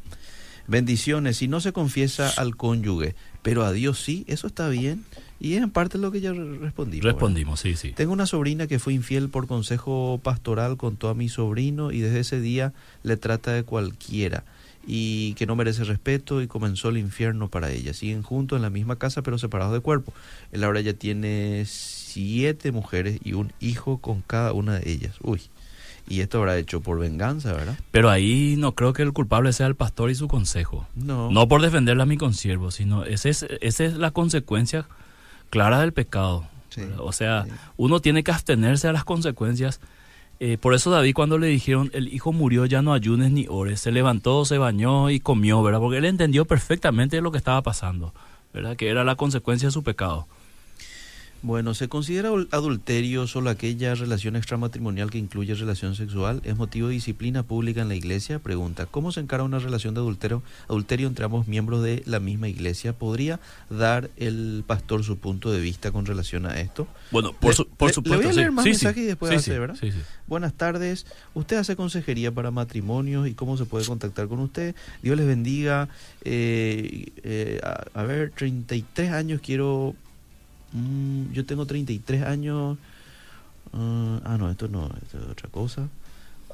S1: Bendiciones, si no se confiesa al cónyuge, pero a Dios sí, eso está bien. Y es en parte lo que ya re- respondí. ¿verdad?
S2: Respondimos, sí, sí.
S1: Tengo una sobrina que fue infiel por consejo pastoral con todo a mi sobrino y desde ese día le trata de cualquiera y que no merece respeto y comenzó el infierno para ella. Siguen juntos en la misma casa pero separados de cuerpo. Él ahora ya tiene siete mujeres y un hijo con cada una de ellas. Uy, y esto habrá hecho por venganza, ¿verdad?
S2: Pero ahí no creo que el culpable sea el pastor y su consejo.
S1: No.
S2: No por defenderle a mi consiervo, sino ese es, esa es la consecuencia clara del pecado. O sea,
S1: sí.
S2: uno tiene que abstenerse a las consecuencias. Eh, por eso David cuando le dijeron, el hijo murió, ya no ayunes ni ores, se levantó, se bañó y comió, ¿verdad? Porque él entendió perfectamente lo que estaba pasando, ¿verdad? Que era la consecuencia de su pecado.
S1: Bueno, ¿se considera adul- adulterio solo aquella relación extramatrimonial que incluye relación sexual? ¿Es motivo de disciplina pública en la iglesia? Pregunta, ¿cómo se encara una relación de adulterio, adulterio entre ambos miembros de la misma iglesia? ¿Podría dar el pastor su punto de vista con relación a esto?
S2: Bueno, por, su- por supuesto.
S1: le voy a
S2: sí.
S1: leer más
S2: Sí,
S1: mensajes
S2: sí.
S1: y después hace, ¿verdad? Buenas tardes. ¿Usted hace consejería para matrimonios y cómo se puede contactar con usted? Dios les bendiga. Eh, eh, a, a ver, 33 años quiero... mm, yo tengo 33 años. ah, ah, no, esto no, esto es otra cosa.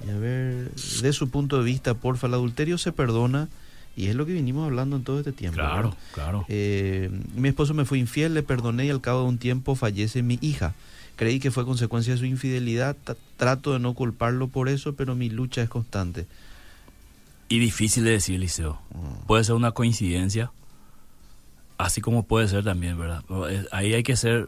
S1: Y a ver, de su punto de vista, porfa, el adulterio se perdona Y es lo que vinimos hablando en todo este tiempo.
S2: Claro,
S1: ¿verdad?
S2: claro.
S1: Eh, mi esposo me fue infiel, le perdoné y al cabo de un tiempo fallece mi hija. Creí que fue consecuencia de su infidelidad. Trato de no culparlo por eso, pero mi lucha es constante.
S2: Y difícil de decir, Liceo.
S1: Mm.
S2: Puede ser una coincidencia, así como puede ser también, ¿verdad? Eh, Ahí hay que ser,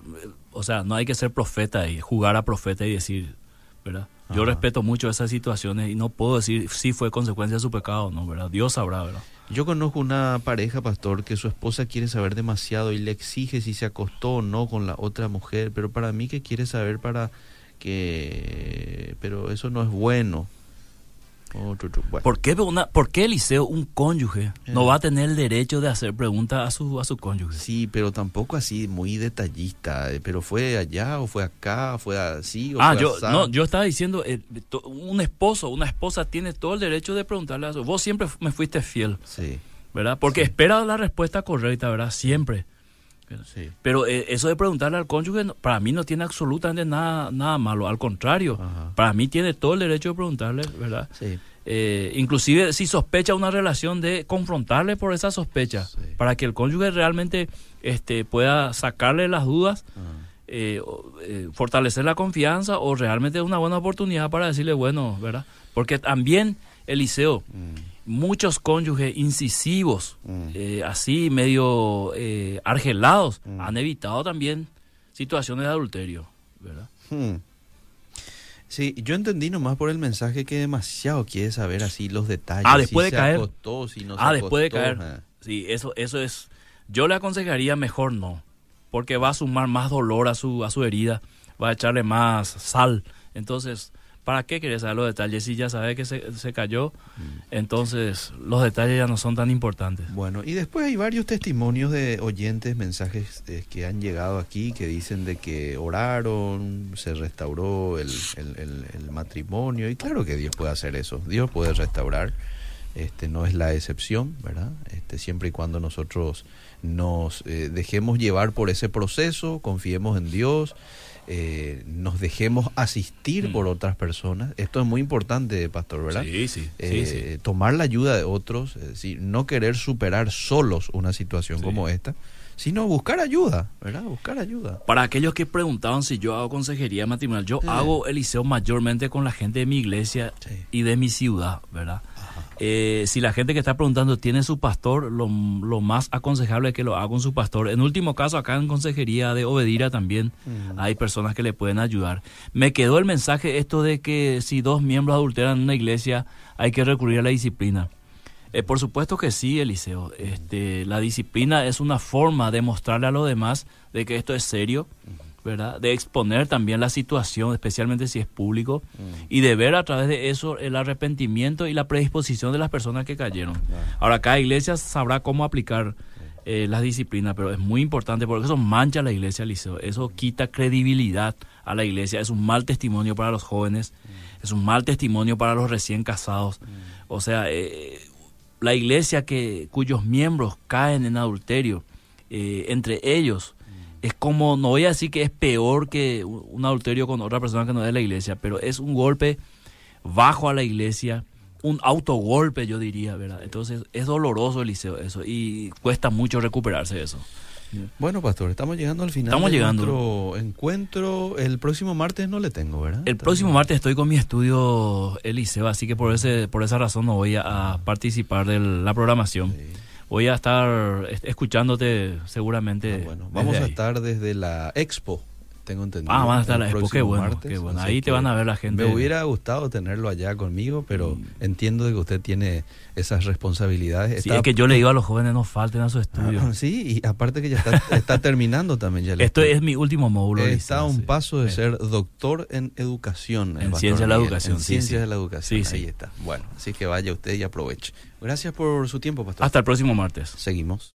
S2: o sea, no hay que ser profeta y jugar a profeta y decir, ¿verdad? Yo
S1: Ajá.
S2: respeto mucho esas situaciones y no puedo decir si fue consecuencia de su pecado o no, ¿verdad? Dios sabrá, ¿verdad?
S1: Yo conozco una pareja, pastor, que su esposa quiere saber demasiado y le exige si se acostó o no con la otra mujer, pero para mí que quiere saber para que... Pero eso no es bueno. Otro- otro- bueno.
S2: ¿Por qué, una, ¿Por qué Eliseo, un cónyuge, no
S1: Eh.
S2: va a tener el derecho de hacer preguntas a su, a su cónyuge?
S1: Sí, pero tampoco así muy detallista. eh, Pero fue allá o fue acá, fue así o
S2: Ah,
S1: fue
S2: yo,
S1: asá.
S2: no, yo estaba diciendo, eh, to- un esposo, una esposa tiene todo el derecho de preguntarle a su... Vos siempre me fuiste fiel,
S1: Sí,
S2: ¿verdad? Porque espera la respuesta correcta, ¿verdad? Siempre.
S1: Sí.
S2: Pero eh, eso de preguntarle al cónyuge, para mí no tiene absolutamente nada, nada malo. Al contrario,
S1: Ajá.
S2: para mí tiene todo el derecho de preguntarle, ¿verdad?
S1: Sí.
S2: Eh, inclusive si sospecha una relación de confrontarle por esa sospecha,
S1: Sí.
S2: para que el cónyuge realmente este, pueda sacarle las dudas,
S1: Ah.
S2: eh, eh, fortalecer la confianza o realmente es una buena oportunidad para decirle, bueno, ¿verdad? Porque también, Eliseo,
S1: Mm,
S2: muchos cónyuges incisivos,
S1: mm.
S2: eh, así medio eh, argelados,
S1: Mm.
S2: han evitado también situaciones de adulterio, ¿verdad?
S1: Hmm. Sí, yo entendí nomás por el mensaje que demasiado quiere saber así los detalles.
S2: Ah, después
S1: si
S2: de
S1: se
S2: caer.
S1: acostó, si no se
S2: ah, después de caer.
S1: ah.
S2: Sí, eso, eso es. Yo le aconsejaría mejor no, porque va a sumar más dolor a su, a su herida, va a echarle más sal. Entonces, ¿para qué querés saber los detalles? Si ya sabe que se, se cayó, entonces los detalles ya no son tan importantes.
S1: Bueno, y después hay varios testimonios de oyentes, mensajes eh, que han llegado aquí que dicen de que oraron, se restauró el, el- el- el matrimonio, y claro que Dios puede hacer eso, Dios puede restaurar, este no es la excepción, ¿verdad? Este, siempre y cuando nosotros nos eh, dejemos llevar por ese proceso, confiemos en Dios, eh, nos dejemos asistir
S2: Mm.
S1: por otras personas, esto es muy importante, pastor, ¿verdad?
S2: Sí, sí,
S1: eh,
S2: sí.
S1: tomar la ayuda de otros, es decir, no querer superar solos una situación
S2: Sí.
S1: como esta, sino buscar ayuda, ¿verdad? Buscar ayuda.
S2: Para aquellos que preguntaban si yo hago consejería matrimonial, yo hago Eliseo mayormente con la gente de mi iglesia y de mi ciudad, ¿verdad? Eh, si la gente que está preguntando tiene su pastor, lo, lo más aconsejable es que lo haga con su pastor. En último caso, acá en Consejería de Obedira también
S1: Mm.
S2: hay personas que le pueden ayudar. Me quedó el mensaje esto de que si dos miembros adulteran en una iglesia hay que recurrir a la disciplina. Eh, por supuesto que sí, Eliseo. Este, la disciplina es una forma de mostrarle a los demás de que esto es serio, ¿verdad? De exponer también la situación, especialmente si es público,
S1: Mm.
S2: y de ver a través de eso el arrepentimiento y la predisposición de las personas que cayeron.
S1: Claro.
S2: Ahora, cada iglesia sabrá cómo aplicar eh, las disciplinas, pero es muy importante porque eso mancha a la iglesia, Eliseo. Eso quita credibilidad a la iglesia. Es un mal testimonio para los jóvenes, es un mal testimonio para los recién casados. O sea, eh, la iglesia que cuyos miembros caen en adulterio, eh, entre ellos, es como, no voy a decir que es peor que un adulterio con otra persona que no es de la iglesia, pero es un golpe bajo a la iglesia, un autogolpe, yo diría, ¿verdad? Entonces es doloroso, Eliseo, eso, y cuesta mucho recuperarse de eso.
S1: Bueno, pastor, estamos llegando al final
S2: Estamos
S1: de
S2: llegando.
S1: nuestro encuentro. El próximo martes no le tengo, ¿verdad?
S2: El próximo martes estoy con mi estudio Eliseo, así que por ese por esa razón no voy a, a participar de la programación.
S1: Sí.
S2: Voy a estar est- escuchándote seguramente.
S1: Ah, bueno, vamos a estar desde la Expo, tengo entendido.
S2: Ah, van a estar la expo, qué bueno,
S1: martes,
S2: qué bueno. Ahí te van a ver la gente.
S1: Me hubiera gustado tenerlo allá conmigo, pero
S2: Mm.
S1: entiendo de que usted tiene esas responsabilidades.
S2: Sí,
S1: Está-
S2: es que yo le digo a los jóvenes no falten a su estudio.
S1: Ah, sí, y aparte que ya está, está terminando también ya
S2: Esto es mi último módulo.
S1: Está a un
S2: sí.
S1: pazo de
S2: Sí.
S1: ser doctor en educación.
S2: En
S1: pastor
S2: ciencia de la educación,
S1: En
S2: sí,
S1: ciencias de la educación,
S2: Sí,
S1: ahí está. Bueno, así que vaya usted y aproveche. Gracias por su tiempo, pastor.
S2: Hasta el próximo martes.
S1: Seguimos.